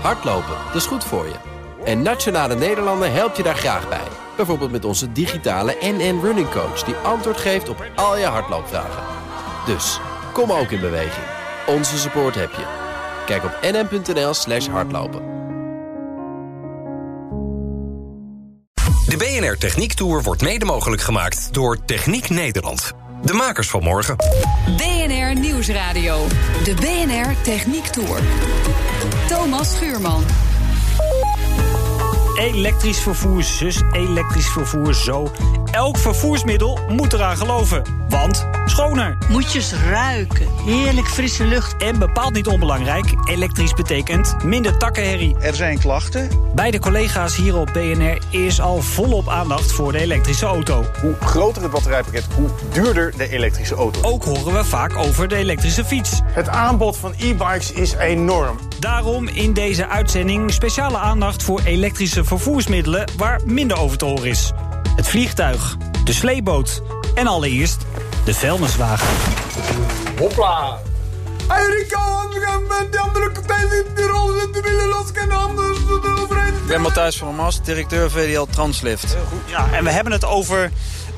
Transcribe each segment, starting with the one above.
Hardlopen, dat is goed voor je. En Nationale Nederlanden helpt je daar graag bij. Bijvoorbeeld met onze digitale NN Running Coach... die antwoord geeft op al je hardloopvragen. Dus, kom ook in beweging. Onze support heb je. Kijk op nn.nl slash hardlopen. De BNR Techniek Tour wordt mede mogelijk gemaakt door Techniek Nederland. De makers van morgen. BNR Nieuwsradio. De BNR Techniek Tour. Thomas Schuurman. Elektrisch vervoer zus, elektrisch vervoer zo. Elk vervoersmiddel moet eraan geloven. Want schoner. Moet je eens ruiken. Heerlijk frisse lucht. En bepaald niet onbelangrijk, elektrisch betekent minder takkenherrie. Er zijn klachten. Bij de collega's hier op BNR is al volop aandacht voor de elektrische auto. Hoe groter het batterijpakket, hoe duurder de elektrische auto. Ook horen we vaak over de elektrische fiets. Het aanbod van e-bikes is enorm. Daarom in deze uitzending speciale aandacht voor elektrische vervoersmiddelen waar minder over te horen is. Het vliegtuig, de sleeboot en allereerst de vuilniswagen. Hopla! Hey Rico, met de andere container die rollen zitten willen los en anders overheen. Ik ben Matthijs van der Mast, directeur VDL Translift. Ja, en we hebben het over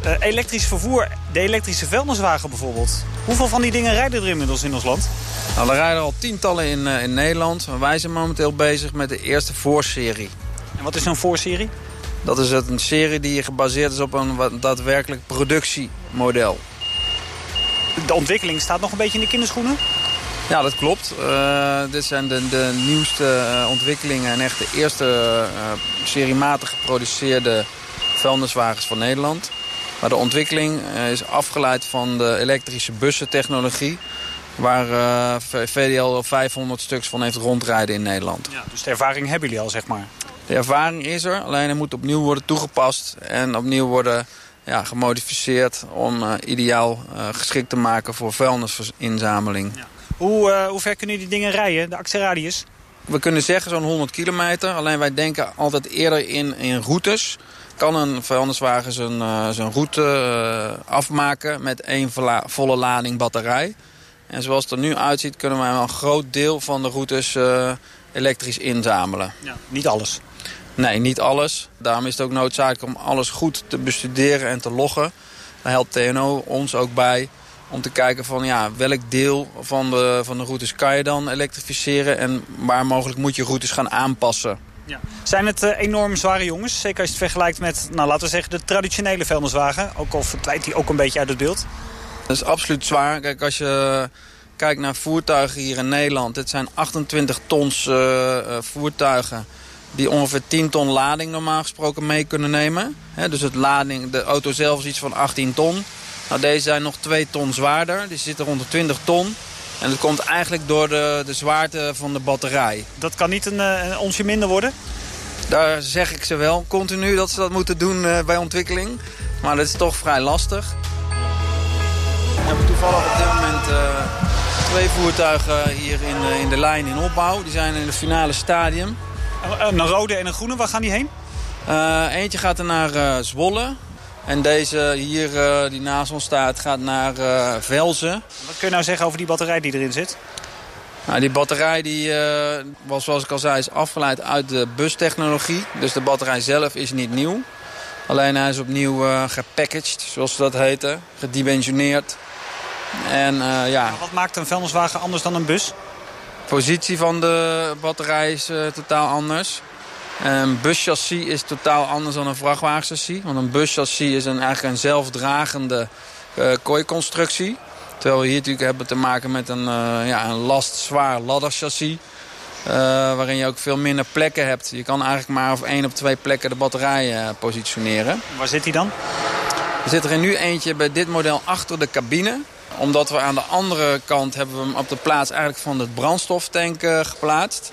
uh, elektrisch vervoer. De elektrische vuilniswagen bijvoorbeeld. Hoeveel van die dingen rijden er inmiddels in ons land? Nou, er rijden al tientallen in, uh, in Nederland. Maar wij zijn momenteel bezig met de eerste voorserie. En wat is zo'n voorserie? Dat is een serie die gebaseerd is op een daadwerkelijk productiemodel. De ontwikkeling staat nog een beetje in de kinderschoenen? Ja, dat klopt. Uh, dit zijn de, de nieuwste uh, ontwikkelingen en echt de eerste uh, seriematig geproduceerde vuilniswagens van Nederland. Maar de ontwikkeling is afgeleid van de elektrische bussentechnologie... waar VDL 500 stuks van heeft rondrijden in Nederland. Ja, dus de ervaring hebben jullie al, zeg maar? De ervaring is er, alleen er moet opnieuw worden toegepast... en opnieuw worden ja, gemodificeerd om uh, ideaal uh, geschikt te maken voor vuilnisinzameling. Ja. Hoe, uh, hoe ver kunnen die dingen rijden, de actieradius? We kunnen zeggen zo'n 100 kilometer, alleen wij denken altijd eerder in, in routes. Kan een vuilniswagen zijn, zijn route afmaken met één volle lading batterij. En zoals het er nu uitziet kunnen wij een groot deel van de routes elektrisch inzamelen. Ja, niet alles? Nee, niet alles. Daarom is het ook noodzakelijk om alles goed te bestuderen en te loggen. Daar helpt TNO ons ook bij om te kijken van ja, welk deel van de, van de routes kan je dan elektrificeren... en waar mogelijk moet je routes gaan aanpassen. Ja. Zijn het uh, enorm zware jongens? Zeker als je het vergelijkt met, nou, laten we zeggen, de traditionele vuilniswagen. Ook al verdwijnt die ook een beetje uit het beeld. Dat is absoluut zwaar. Kijk, als je kijkt naar voertuigen hier in Nederland... dit zijn 28 tons uh, uh, voertuigen die ongeveer 10 ton lading normaal gesproken mee kunnen nemen. He, dus het lading, de auto zelf is iets van 18 ton. Nou, deze zijn nog 2 ton zwaarder. Die zitten rond de 20 ton. En dat komt eigenlijk door de, de zwaarte van de batterij. Dat kan niet een, een onsje minder worden? Daar zeg ik ze wel continu dat ze dat moeten doen uh, bij ontwikkeling. Maar dat is toch vrij lastig. We hebben toevallig op dit moment uh, twee voertuigen hier in, uh, in de lijn in opbouw. Die zijn in het finale stadium. Een rode en een groene, waar gaan die heen? Uh, eentje gaat er naar uh, Zwolle. En deze hier, uh, die naast ons staat, gaat naar Velzen. Wat kun je nou zeggen over die batterij die erin zit? Nou, die batterij die, was, zoals ik al zei, is afgeleid uit de bustechnologie. Dus de batterij zelf is niet nieuw. Alleen hij is opnieuw gepackaged, zoals dat heette. Gedimensioneerd. En, ja. Maar wat maakt een vuilniswagen anders dan een bus? Positie van de batterij is uh, totaal anders. Een buschassis is totaal anders dan een vrachtwagenchassis. Want een buschassis is een, eigenlijk een zelfdragende uh, kooiconstructie. Terwijl we hier natuurlijk hebben te maken met een, uh, ja, een lastzwaar ladderchassis. waarin je ook veel minder plekken hebt. Je kan eigenlijk maar op één of twee plekken de batterij positioneren. Waar zit hij dan? Er zit er nu eentje bij dit model achter de cabine omdat we aan de andere kant hebben we hem op de plaats eigenlijk van het brandstoftank uh, geplaatst.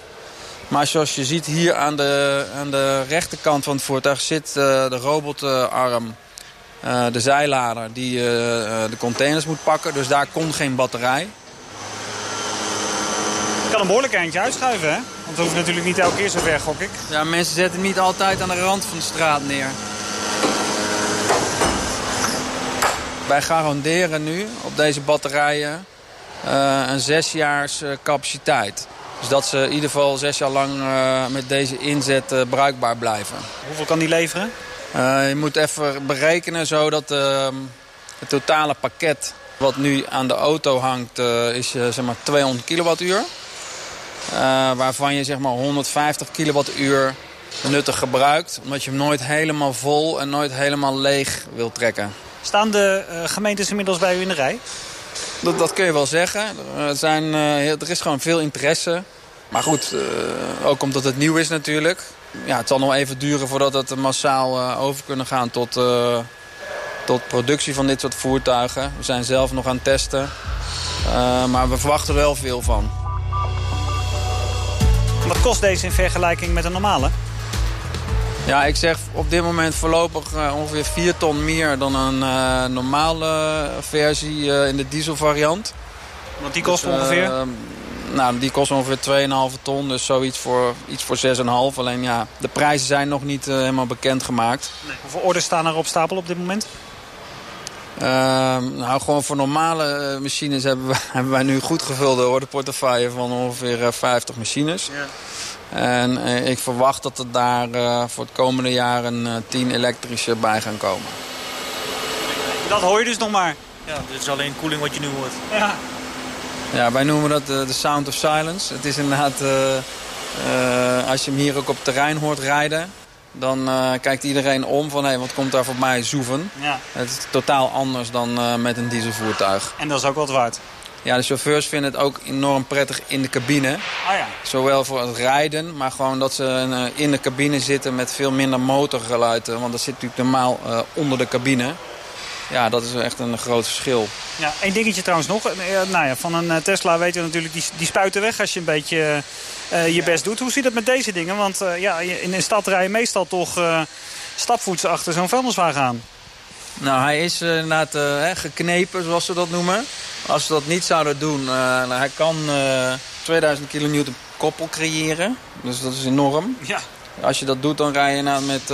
Maar zoals je ziet hier aan de, aan de rechterkant van het voertuig zit uh, de robotarm. Uh, de zijlader die de containers moet pakken. Dus daar komt geen batterij. Je kan een behoorlijk eindje uitschuiven, hè? Want dat hoeft natuurlijk niet elke keer zo ver, gok ik. Ja, mensen zetten niet altijd aan de rand van de straat neer. Wij garanderen nu op deze batterijen uh, een zesjaars uh, capaciteit. Dus dat ze in ieder geval zes jaar lang uh, met deze inzet bruikbaar blijven. Hoeveel kan die leveren? Je moet even berekenen zodat ehm, het totale pakket wat nu aan de auto hangt is zeg maar 200 kilowattuur. waarvan je zeg maar 150 kilowattuur nuttig gebruikt. Omdat je hem nooit helemaal vol en nooit helemaal leeg wil trekken. Staan de gemeentes inmiddels bij u in de rij? Dat, dat kun je wel zeggen. Er, zijn, er is gewoon veel interesse. Maar goed, uh, ook omdat het nieuw is natuurlijk. Ja, het zal nog even duren voordat het massaal over kunnen gaan tot, tot productie van dit soort voertuigen. We zijn zelf nog aan het testen. maar we verwachten er wel veel van. Wat kost deze in vergelijking met een normale? Ja, ik zeg op dit moment voorlopig ongeveer 4 ton meer dan een normale versie in de dieselvariant. Want die kost dus, ongeveer? Nou, die kost ongeveer 2,5 ton, dus zoiets voor, iets voor 6,5. Alleen ja, de prijzen zijn nog niet helemaal bekendgemaakt. Nee. Hoeveel orders staan er op stapel op dit moment? Uh, nou, gewoon voor normale eh, machines hebben, we, hebben wij nu goed gevulde orderportefeuille van ongeveer 50 eh, machines. Ja. En ik verwacht dat er daar voor het komende jaar een 10 elektrische bij gaan komen. Dat hoor je dus nog maar. Ja, dit is alleen koeling wat je nu hoort. Ja. Ja, wij noemen dat de, sound of silence. Het is inderdaad, uh, uh, als je hem hier ook op het terrein hoort rijden... dan uh, kijkt iedereen om van, hé, hey, wat komt daar voor mij zoeven? Ja. Het is totaal anders dan met een dieselvoertuig. En dat is ook wat waard? Ja, de chauffeurs vinden het ook enorm prettig in de cabine. Ah, ja. Zowel voor het rijden, maar gewoon dat ze in de cabine zitten met veel minder motorgeluid. Want dat zit natuurlijk normaal onder de cabine ja, dat is echt een groot verschil. Ja, Eén dingetje trouwens nog. Eh, nou ja, van een eh, Tesla weten we natuurlijk, die, die spuiten weg als je een beetje uh, je best doet. Hoe zit het met deze dingen? Want uh, ja, in de stad rijden meestal toch stapvoets achter zo'n vuilniswagen aan. Nou, hij is inderdaad geknepen, zoals ze dat noemen. Als ze dat niet zouden doen, nou, hij kan 2000 kilonewton koppel creëren. Dus dat is enorm. Ja. Als je dat doet, dan rij je nou met,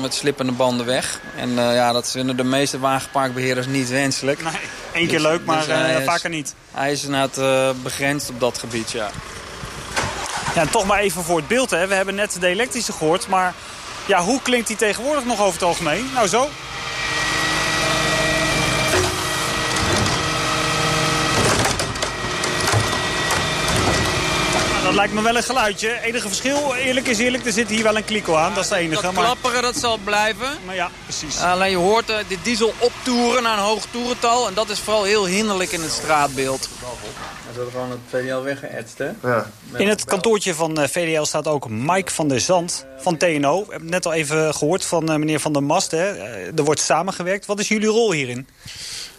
met slippende banden weg. En ja, dat vinden de meeste wagenparkbeheerders niet wenselijk. Nee, één keer dus, leuk, maar dus vaker niet. Hij is inderdaad begrensd op dat gebied, ja. Ja, toch maar even voor het beeld. Hè. We hebben net de elektrische gehoord, maar ja, hoe klinkt die tegenwoordig nog over het algemeen? Nou, zo. Dat lijkt me wel een geluidje. Enige verschil, eerlijk is eerlijk, er zit hier wel een kliko aan. Dat is het enige. Dat klapperen, dat zal blijven. Maar ja, precies. Alleen je hoort uh, de diesel optoeren naar een hoog toerental. En dat is vooral heel hinderlijk in het straatbeeld. Hij wordt gewoon het VDL weggeëtst, hè? Ja. In het kantoortje van eh, VDL staat ook Mike van der Zand van TNO. We hebben net al even gehoord van uh, meneer Van der Mast. Hè. er wordt samengewerkt. Wat is jullie rol hierin?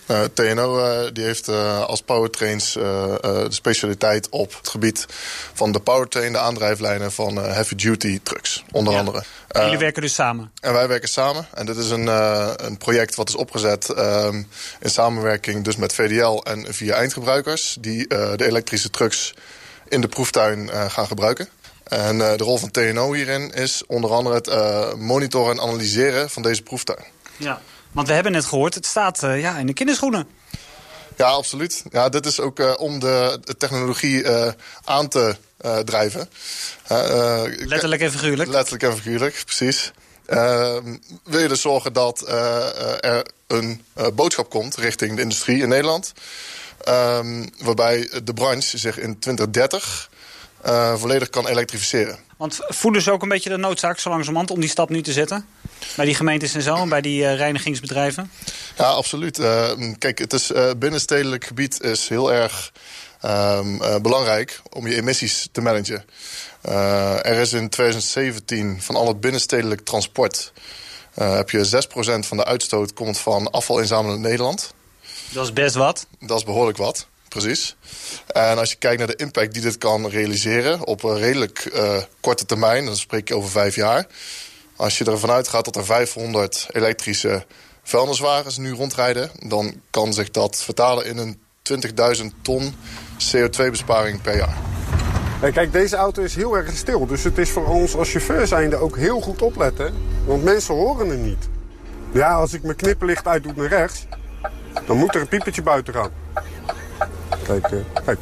Uh, eh, TNO uh, eh, die heeft uh, als powertrains de specialiteit op het gebied van de powertrain, de aandrijflijnen van heavy duty trucks, onder andere. jullie werken dus samen? En wij werken samen. En dit is een, een project wat is opgezet ehm, in samenwerking dus met VDL en vier eindgebruikers die de elektrische trucks in de proeftuin gaan gebruiken. En de rol van TNO hierin is onder andere het monitoren en analyseren van deze proeftuin. Ja. Want we hebben net gehoord, het staat uh, ja, in de kinderschoenen. Ja, absoluut. Ja, dit is ook uh, om de, de technologie uh, aan te drijven. letterlijk en figuurlijk. Letterlijk en figuurlijk, precies. wil je dus zorgen dat er een boodschap komt richting de industrie in Nederland... Um, waarbij de branche zich in 2030 volledig kan elektrificeren. Want voelen ze ook een beetje de noodzaak zo langzamerhand om die stap nu te zetten? Bij die gemeentes en zo en bij die uh, reinigingsbedrijven? Ja, absoluut. Uh, kijk, het is, uh, binnenstedelijk gebied is heel erg ehm, belangrijk om je emissies te managen. er is in 2017 van al het binnenstedelijk transport... heb je 6% van de uitstoot komt van afvalinzameling in Nederland. Dat is best wat. Dat is behoorlijk wat precies. En als je kijkt naar de impact die dit kan realiseren op een redelijk uh, korte termijn, dan spreek je over vijf jaar. Als je ervan uitgaat dat er 500 elektrische vuilniswagens nu rondrijden, dan kan zich dat vertalen in een 20.000 ton CO2-besparing per jaar. Kijk, deze auto is heel erg stil. Dus het is voor ons als chauffeur zijnde ook heel goed opletten. Want mensen horen het niet. Ja, als ik mijn knipperlicht uitdoe naar rechts... dan moet er een piepertje buiten gaan. Kijk, uh, kijk.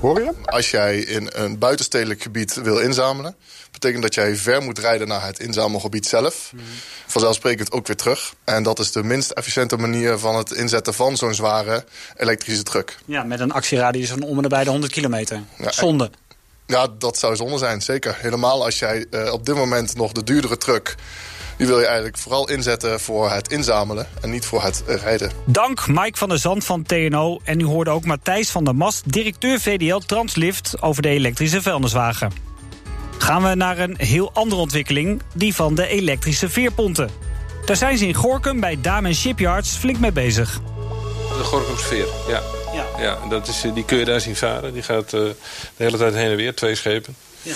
Hoor je? Als jij in een buitenstedelijk gebied wil inzamelen... betekent dat jij ver moet rijden naar het inzamelgebied zelf. Vanzelfsprekend ook weer terug. En dat is de minst efficiënte manier van het inzetten van zo'n zware elektrische truck. Ja, met een actieradius van om en nabij de 100 kilometer. Ja, Zonde. Ja, dat zou zonde zijn, zeker. Helemaal als jij eh, op dit moment nog de duurdere truck... die wil je eigenlijk vooral inzetten voor het inzamelen... en niet voor het eh, rijden. Dank Mike van der Zand van TNO. En u hoorde ook Matthijs van der Mast, directeur VDL Translift... over de elektrische vuilniswagen. Gaan we naar een heel andere ontwikkeling, die van de elektrische veerponten. Daar zijn ze in Gorkum bij Damen Shipyards flink mee bezig. De Gorkumsveer, ja. Ja. ja dat is, eh, die kun je daar zien varen. Die gaat eh, de hele tijd heen en weer, twee schepen. Ja.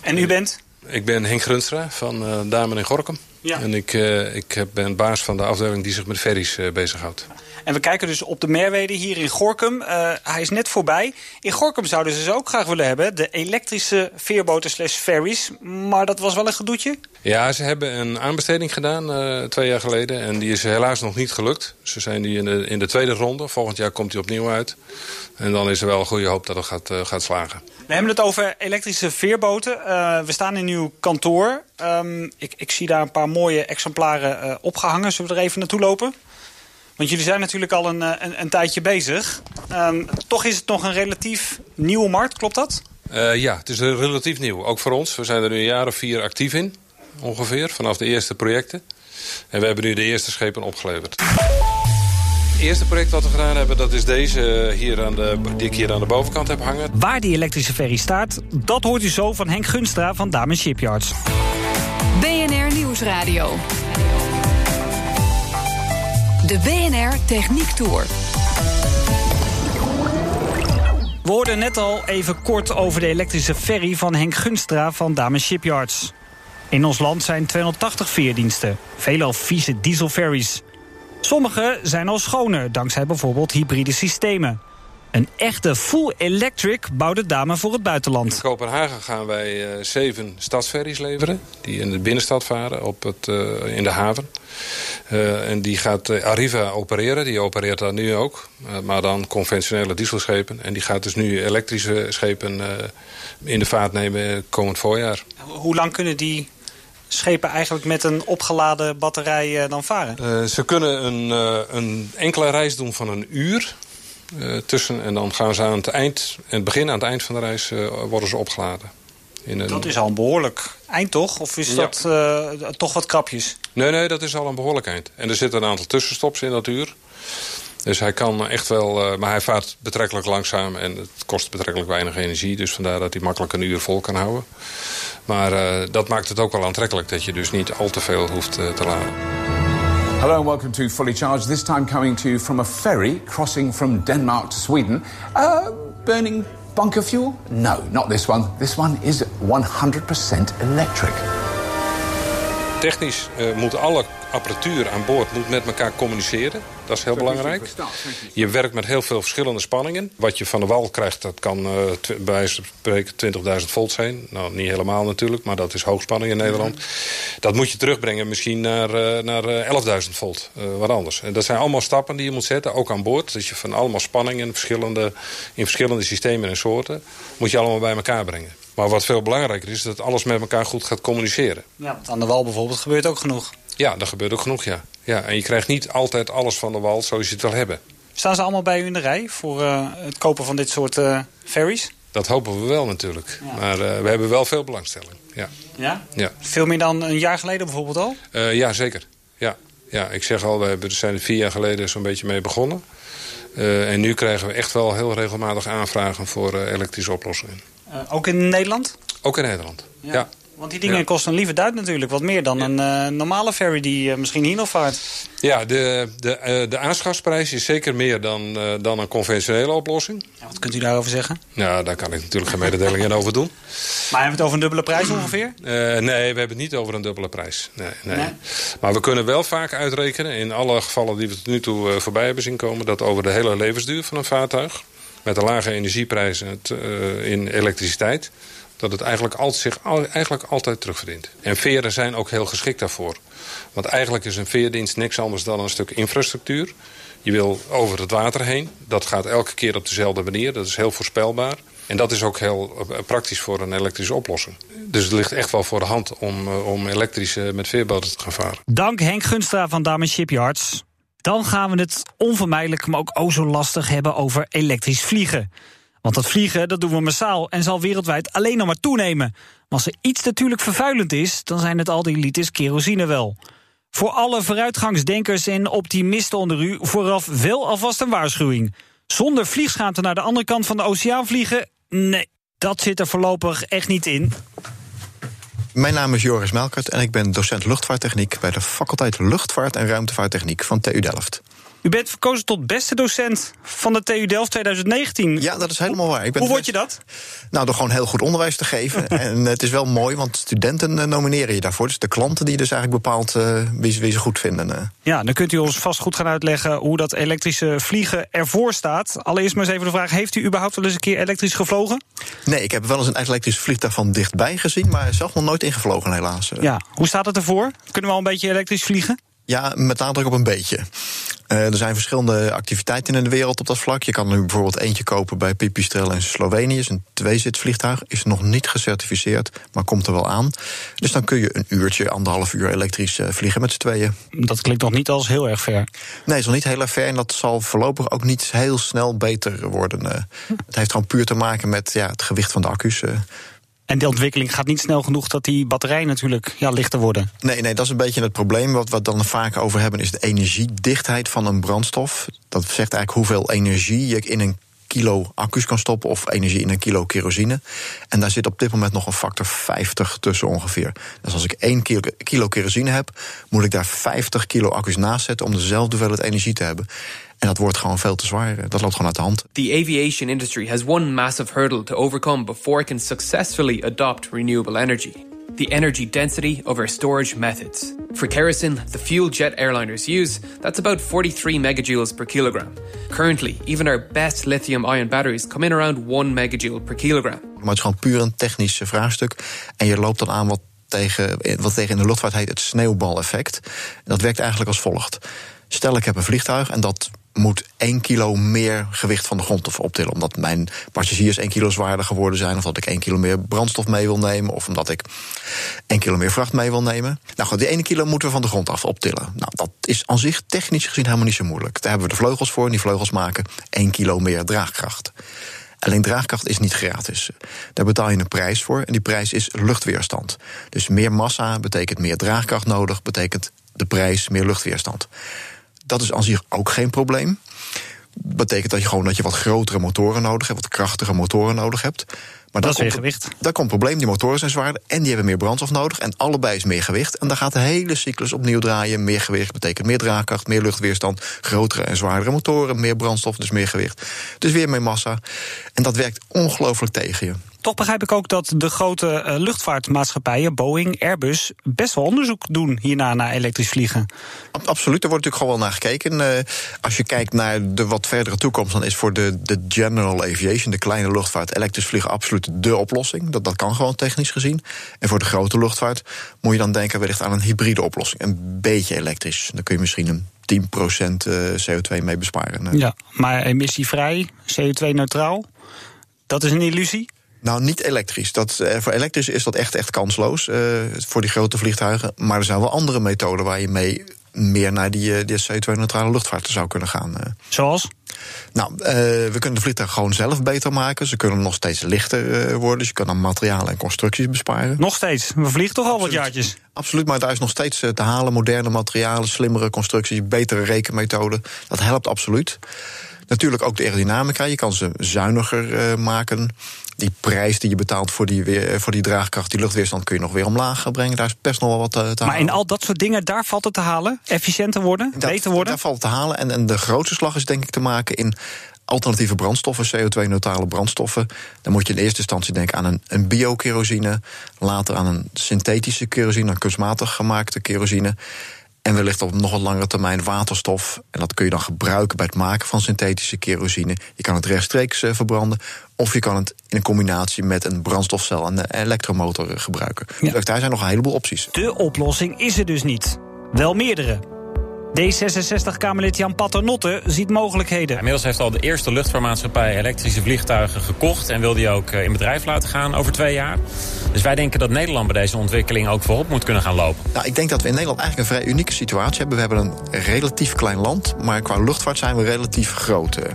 En u bent? Ik ben Henk Grunstra van uh, Damen in Gorkum. Ja. En ik, uh, ik ben baas van de afdeling die zich met ferries uh, bezighoudt. En we kijken dus op de Merwede hier in Gorkum. Uh, hij is net voorbij. In Gorkum zouden ze ze ook graag willen hebben. De elektrische veerboten slash ferries. Maar dat was wel een gedoetje. Ja, ze hebben een aanbesteding gedaan twee jaar geleden. En die is helaas nog niet gelukt. Ze zijn nu in de, in de tweede ronde. Volgend jaar komt die opnieuw uit. En dan is er wel een goede hoop dat het gaat, gaat slagen. We hebben het over elektrische veerboten. We staan in uw kantoor. Um, ik, ik zie daar een paar mooie exemplaren uh, opgehangen. Zullen we er even naartoe lopen? Want jullie zijn natuurlijk al een, een, een tijdje bezig. Um, toch is het nog een relatief nieuwe markt, klopt dat? Uh, ja, het is relatief nieuw. Ook voor ons. We zijn er nu een jaar of vier actief in. Ongeveer, vanaf de eerste projecten. En we hebben nu de eerste schepen opgeleverd. Het eerste project wat we gedaan hebben, dat is deze hier aan de, die ik hier aan de bovenkant heb hangen. Waar die elektrische ferry staat, dat hoort u zo van Henk Gunstra van Damen Shipyards. De BNR Techniek Tour. We hoorden net al even kort over de elektrische ferry van Henk Gunstra van Damen Shipyards. In ons land zijn 280 veerdiensten, veelal vieze dieselferries. Sommige zijn al schoner, dankzij bijvoorbeeld hybride systemen. Een echte full electric bouwde Dame voor het buitenland. In Kopenhagen gaan wij uh, zeven stadsferries leveren. Die in de binnenstad varen, op het, uh, in de haven. Uh, en die gaat Arriva opereren. Die opereert daar nu ook. maar dan conventionele dieselschepen. En die gaat dus nu elektrische schepen in de vaart nemen komend voorjaar. Hoe lang kunnen die schepen eigenlijk met een opgeladen batterij dan varen? ze kunnen een, een enkele reis doen van een uur... Uh, tussen. En dan gaan ze aan het eind, en het begin aan het eind van de reis, uh, worden ze opgeladen. In een... Dat is al een behoorlijk eind, toch? Of is ja. dat uh, toch wat krapjes? Nee, nee, dat is al een behoorlijk eind. En er zitten een aantal tussenstops in dat uur. Dus hij kan echt wel... maar hij vaart betrekkelijk langzaam en het kost betrekkelijk weinig energie. Dus vandaar dat hij makkelijk een uur vol kan houden. Maar dat maakt het ook wel aantrekkelijk dat je dus niet al te veel hoeft te laden. Hello and welcome to Fully Charged. This time coming to you from a ferry crossing from Denmark to Sweden. Uh, burning bunker fuel? No, not this one. This one is 100% electric. Technisch uh, moet alle apparatuur aan boord moet met elkaar communiceren. Dat is heel belangrijk. Je werkt met heel veel verschillende spanningen. Wat je van de wal krijgt, dat kan uh, bij wijze van spreken 20.000 volt zijn. Nou, niet helemaal natuurlijk, maar dat is hoogspanning in Nederland. Dat moet je terugbrengen misschien naar, uh, naar uh, 11.000 volt, wat anders. En dat zijn allemaal stappen die je moet zetten, ook aan boord. Dat je van allemaal spanningen verschillende, in verschillende systemen en soorten... moet je allemaal bij elkaar brengen. Maar wat veel belangrijker is, dat alles met elkaar goed gaat communiceren. Ja, want aan de wal bijvoorbeeld gebeurt ook genoeg. Ja, dat gebeurt ook genoeg, ja. ja. En je krijgt niet altijd alles van de wal zoals je het wil hebben. Staan ze allemaal bij u in de rij voor uh, het kopen van dit soort uh, ferries? Dat hopen we wel natuurlijk. Ja. Maar uh, we hebben wel veel belangstelling. Ja. Ja? ja? Veel meer dan een jaar geleden bijvoorbeeld al? ja, zeker. Ja. ja, ik zeg al, we zijn er vier jaar geleden zo'n beetje mee begonnen. en nu krijgen we echt wel heel regelmatig aanvragen voor elektrische oplossingen. ook in Nederland? Ook in Nederland, ja. ja. Want die dingen ja. kosten een lieve duit natuurlijk. Wat meer dan ja. een uh, normale ferry die uh, misschien hier nog vaart. Ja, de, de, uh, de aanschafsprijs is zeker meer dan, dan een conventionele oplossing. Ja, wat kunt u daarover zeggen? Ja, daar kan ik natuurlijk geen mededelingen over doen. Maar hebben we het over een dubbele prijs ongeveer? nee, we hebben het niet over een dubbele prijs. Nee, nee. nee? Maar we kunnen wel vaak uitrekenen, in alle gevallen die we tot nu toe voorbij hebben zien komen... dat over de hele levensduur van een vaartuig... met de lage energieprijzen het, in elektriciteit dat het eigenlijk, altijd, zich eigenlijk altijd terugverdient. En veren zijn ook heel geschikt daarvoor. Want eigenlijk is een veerdienst niks anders dan een stuk infrastructuur. Je wil over het water heen. Dat gaat elke keer op dezelfde manier. Dat is heel voorspelbaar. En dat is ook heel eh, praktisch voor een elektrische oplossing. Dus het ligt echt wel voor de hand om, eh, om elektrisch eh, met veerboten te gaan varen. Dank Henk Gunstra van Damen Shipyards. Dan gaan we het onvermijdelijk, maar ook o zo lastig hebben over elektrisch vliegen. Want dat vliegen, dat doen we massaal en zal wereldwijd alleen nog maar toenemen. Maar als er iets natuurlijk vervuilend is, dan zijn het al die liters kerosine wel. Voor alle vooruitgangsdenkers en optimisten onder u vooraf wel alvast een waarschuwing. Zonder vliegschaamte naar de andere kant van de oceaan vliegen? Nee, dat zit er voorlopig echt niet in. Mijn naam is Joris Melkert en ik ben docent luchtvaarttechniek bij de faculteit Luchtvaart en Ruimtevaarttechniek van TU Delft. U bent verkozen tot beste docent van de TU Delft 2019. Ja, dat is helemaal waar. Ik ben Hoe word je dat? Nou, door gewoon heel goed onderwijs te geven. en het is wel mooi, want studenten eh, nomineren je daarvoor. Dus de klanten die dus eigenlijk bepaalt uh, wie, ze, wie ze goed vinden. Uh. Ja, dan kunt u ons vast goed gaan uitleggen hoe dat elektrische vliegen ervoor staat. Allereerst maar eens even de vraag: heeft u überhaupt wel eens een keer elektrisch gevlogen? Nee, ik heb wel eens een elektrisch vliegtuig van dichtbij gezien, maar zelf nog nooit ingevlogen, helaas. Ja, hoe staat het ervoor? Kunnen we al een beetje elektrisch vliegen? Ja, met nadruk op een beetje. Uh, er zijn verschillende activiteiten in de wereld op dat vlak. Je kan nu bijvoorbeeld eentje kopen bij Pipistrel in Slovenië. Is een tweezitvliegtuig. Is nog niet gecertificeerd, maar komt er wel aan. Dus dan kun je een uurtje, anderhalf uur elektrisch uh, vliegen met z'n tweeën. Dat klinkt nog niet als heel erg ver. Nee, is nog niet heel erg ver. En dat zal voorlopig ook niet heel snel beter worden. Uh, het heeft gewoon puur te maken met ja, het gewicht van de accu's. En die ontwikkeling gaat niet snel genoeg dat die batterijen natuurlijk ja, lichter worden. Nee, nee, dat is een beetje het probleem. Wat we dan vaak over hebben is de energiedichtheid van een brandstof. Dat zegt eigenlijk hoeveel energie je in een kilo accu's kan stoppen of energie in een kilo kerosine. En daar zit op dit moment nog een factor 50 tussen ongeveer. Dus als ik 1 kilo, kilo kerosine heb, moet ik daar 50 kilo accu's naast zetten om dezelfde hoeveelheid energie te hebben. En dat wordt gewoon veel te zwaar. Dat loopt gewoon uit de hand. The aviation industry has one massive hurdle to overcome before it can successfully adopt renewable energy. The energy density of our storage methods. For kerosene, the fuel jet airliners use, that's about 43 megajoules per kilogram. Currently, even our best lithium ion batteries come in around 1 megajoule per kilogram. Maar het is gewoon puur een technisch vraagstuk. En je loopt dan aan wat tegen, wat tegen in de luchtvaart heet het sneeuwbaleffect. Dat werkt eigenlijk als volgt. Stel ik heb een vliegtuig en dat moet 1 kilo meer gewicht van de grond optillen. Omdat mijn passagiers 1 kilo zwaarder geworden zijn. Of dat ik 1 kilo meer brandstof mee wil nemen. Of omdat ik 1 kilo meer vracht mee wil nemen. Nou goed, die 1 kilo moeten we van de grond af optillen. Nou, dat is aan zich technisch gezien helemaal niet zo moeilijk. Daar hebben we de vleugels voor. En die vleugels maken 1 kilo meer draagkracht. Alleen draagkracht is niet gratis. Daar betaal je een prijs voor. En die prijs is luchtweerstand. Dus meer massa betekent meer draagkracht nodig. Betekent de prijs meer luchtweerstand. Dat is aan zich ook geen probleem. Betekent dat je gewoon dat je wat grotere motoren nodig hebt, wat krachtige motoren nodig hebt. Maar dat is meer gewicht. Daar komt het probleem. Die motoren zijn zwaarder en die hebben meer brandstof nodig. En allebei is meer gewicht. En dan gaat de hele cyclus opnieuw draaien. Meer gewicht betekent meer draagkracht, meer luchtweerstand. Grotere en zwaardere motoren, meer brandstof, dus meer gewicht. Dus weer meer massa. En dat werkt ongelooflijk tegen je. Toch begrijp ik ook dat de grote uh, luchtvaartmaatschappijen, Boeing, Airbus, best wel onderzoek doen hierna naar elektrisch vliegen. Absoluut, daar wordt natuurlijk gewoon wel naar gekeken. Uh, als je kijkt naar de wat verdere toekomst, dan is voor de, de general aviation, de kleine luchtvaart, elektrisch vliegen absoluut de oplossing. Dat, dat kan gewoon technisch gezien. En voor de grote luchtvaart moet je dan denken wellicht aan een hybride oplossing. Een beetje elektrisch. Dan kun je misschien een 10% eh, CO2 mee besparen. Ja, maar emissievrij, CO2-neutraal, dat is een illusie? Nou, niet elektrisch. Dat, uh, voor elektrisch is dat echt, echt kansloos. Uh, voor die grote vliegtuigen. Maar er zijn wel andere methoden waar je mee meer naar die, die CO2-neutrale luchtvaart zou kunnen gaan. Zoals? Nou, uh, we kunnen de vliegtuigen gewoon zelf beter maken. Ze kunnen nog steeds lichter worden. Dus je kan dan materialen en constructies besparen. Nog steeds? We vliegen toch al Absoluut. wat jaartjes? Absoluut, maar daar is nog steeds te halen. Moderne materialen, slimmere constructies, betere rekenmethoden. Dat helpt absoluut. Natuurlijk ook de aerodynamica. Je kan ze zuiniger uh, maken. Die prijs die je betaalt voor die, weer, voor die draagkracht, die luchtweerstand, kun je nog weer omlaag brengen. Daar is best nog wel wat te, te maar halen. Maar in al dat soort dingen, daar valt het te halen? Efficiënter worden? Dat, beter worden? Daar valt het te halen. En, en de grootste slag is denk ik te maken in alternatieve brandstoffen, CO2-neutrale brandstoffen. Dan moet je in eerste instantie denken aan een, een biokerosine. Later aan een synthetische kerosine, een kunstmatig gemaakte kerosine. En wellicht op nog wat langere termijn waterstof. En dat kun je dan gebruiken bij het maken van synthetische kerosine. Je kan het rechtstreeks uh, verbranden. Of je kan het in een combinatie met een brandstofcel en een elektromotor gebruiken. Ja. Dus daar zijn nog een heleboel opties. De oplossing is er dus niet. Wel meerdere. D66-Kamerlid Jan Paternotte ziet mogelijkheden. Inmiddels heeft al de eerste luchtvaartmaatschappij elektrische vliegtuigen gekocht... en wil die ook eh, in bedrijf laten gaan over twee jaar. Dus wij denken dat Nederland bij deze ontwikkeling ook voorop moet kunnen gaan lopen. Nou, ik denk dat we in Nederland eigenlijk een vrij unieke situatie hebben. We hebben een relatief klein land, maar qua luchtvaart zijn we relatief groot. Eh,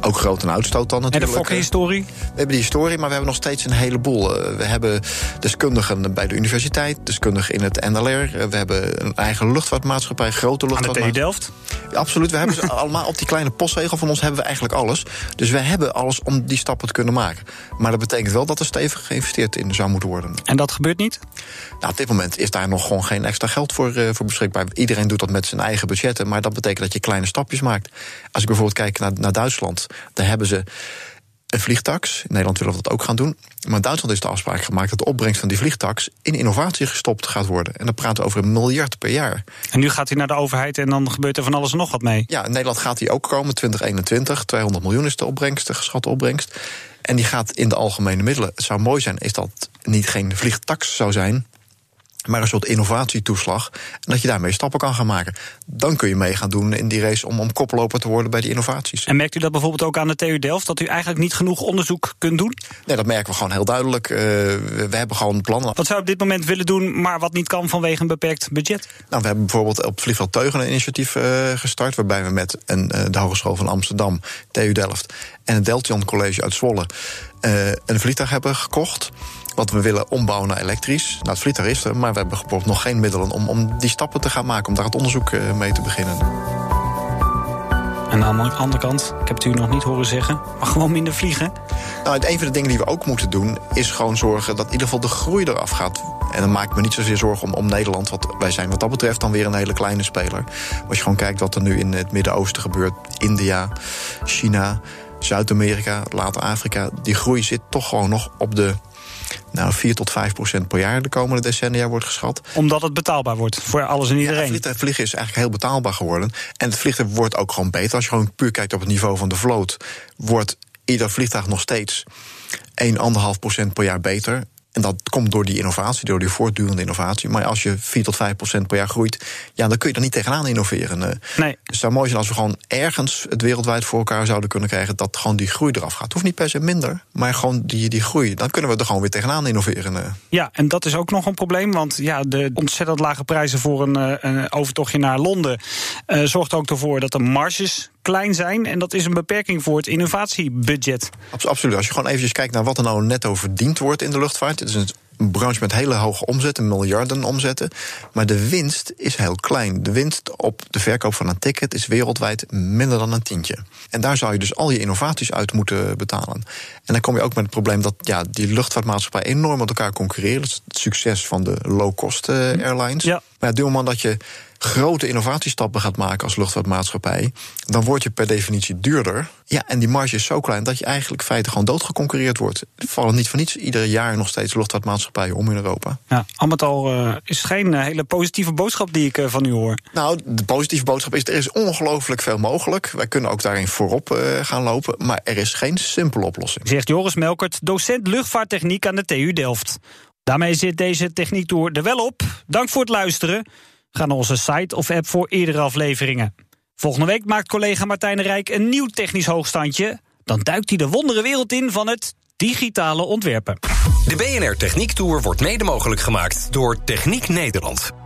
ook groot en uitstoot dan natuurlijk. En de Fokker-historie? We hebben die historie, maar we hebben nog steeds een heleboel. Eh, we hebben deskundigen bij de universiteit, deskundigen in het NLR. We hebben een eigen luchtvaartmaatschappij, grote luchtvaartmaatschappij. TU Delft? Absoluut. We hebben ze allemaal op die kleine postzegel van ons hebben we eigenlijk alles. Dus we hebben alles om die stappen te kunnen maken. Maar dat betekent wel dat er stevig geïnvesteerd in zou moeten worden. En dat gebeurt niet? Nou, op dit moment is daar nog gewoon geen extra geld voor, uh, voor beschikbaar. Iedereen doet dat met zijn eigen budgetten, maar dat betekent dat je kleine stapjes maakt. Als ik bijvoorbeeld kijk naar, naar Duitsland, daar hebben ze een vliegtax. In Nederland willen we dat ook gaan doen. Maar in Duitsland is de afspraak gemaakt dat de opbrengst van die vliegtax in innovatie gestopt gaat worden. En dan praten we over een miljard per jaar. En nu gaat hij naar de overheid en dan gebeurt er van alles en nog wat mee. Ja, in Nederland gaat hij ook komen, 2021. 200 miljoen is de opbrengst, de geschatte opbrengst. En die gaat in de algemene middelen. Het zou mooi zijn, is dat niet geen vliegtax zou zijn, maar een soort innovatietoeslag. En dat je daarmee stappen kan gaan maken. Dan kun je mee gaan doen in die race om, om koploper te worden bij die innovaties. En merkt u dat bijvoorbeeld ook aan de TU Delft, dat u eigenlijk niet genoeg onderzoek kunt doen? Nee, dat merken we gewoon heel duidelijk. Uh, we, hebben gewoon plannen. Wat zou u op dit moment willen doen, maar wat niet kan vanwege een beperkt budget? Nou, we hebben bijvoorbeeld op Vliegveld Teugen een initiatief uh, gestart, waarbij we met een, uh, de Hogeschool van Amsterdam, TU Delft en het Deltion College uit Zwolle een vliegtuig hebben gekocht wat we willen ombouwen naar elektrisch. Nou, het vliegtuig is er, maar we hebben bijvoorbeeld nog geen middelen om, om die stappen te gaan maken, om daar het onderzoek mee te beginnen. En aan de andere kant, ik heb het u nog niet horen zeggen, maar gewoon minder vliegen. Nou, een van de dingen die we ook moeten doen, is gewoon zorgen dat in ieder geval de groei eraf gaat. En dan maak ik me niet zozeer zorgen om, om Nederland, want wij zijn wat dat betreft dan weer een hele kleine speler. Maar als je gewoon kijkt wat er nu in het Midden-Oosten gebeurt, India, China, Zuid-Amerika, later Afrika, die groei zit toch gewoon nog op de nou, 4 tot 5 procent per jaar de komende decennia wordt geschat. Omdat het betaalbaar wordt voor alles en iedereen. Ja, vliegen, is eigenlijk heel betaalbaar geworden. En het vliegen wordt ook gewoon beter. Als je gewoon puur kijkt op het niveau van de vloot, wordt ieder vliegtuig nog steeds 1,5 procent per jaar beter. En dat komt door die innovatie, door die voortdurende innovatie. Maar als je 4 tot 5 procent per jaar groeit, ja, dan kun je er niet tegenaan innoveren. Nee. Dus het zou mooi zijn als we gewoon ergens het wereldwijd voor elkaar zouden kunnen krijgen dat gewoon die groei eraf gaat. Het hoeft niet per se minder, maar gewoon die, die groei. Dan kunnen we er gewoon weer tegenaan innoveren. Ja, en dat is ook nog een probleem. Want ja, de ontzettend lage prijzen voor een, een overtochtje naar Londen uh, zorgt ook ervoor dat de marges klein zijn. En dat is een beperking voor het innovatiebudget. Absoluut. Als je gewoon eventjes kijkt naar wat er nou netto verdiend wordt in de luchtvaart. Het is een branche met hele hoge omzetten, miljarden omzetten. Maar de winst is heel klein. De winst op de verkoop van een ticket is wereldwijd minder dan een tientje. En daar zou je dus al je innovaties uit moeten betalen. En dan kom je ook met het probleem dat ja, die luchtvaartmaatschappij enorm met elkaar concurreren. Dat is het succes van de low-cost uh, airlines. Ja. Maar op het moment dat je grote innovatiestappen gaat maken als luchtvaartmaatschappij, dan word je per definitie duurder. Ja, en die marge is zo klein dat je eigenlijk feiten gewoon doodgeconcurreerd wordt. Er vallen niet voor niets iedere jaar nog steeds luchtvaartmaatschappijen om in Europa. Ja, al met al uh, is geen hele positieve boodschap die ik uh, van u hoor. Nou, de positieve boodschap is: er is ongelooflijk veel mogelijk. Wij kunnen ook daarin voorop gaan lopen, maar er is geen simpele oplossing. Zegt Joris Melkert, docent luchtvaarttechniek aan de TU Delft. Daarmee zit deze techniektour er wel op. Dank voor het luisteren. Ga naar onze site of app voor eerdere afleveringen. Volgende week maakt collega Martijn Rijk een nieuw technisch hoogstandje. Dan duikt hij de wondere wereld in van het digitale ontwerpen. De BNR Techniek Tour wordt mede mogelijk gemaakt door Techniek Nederland.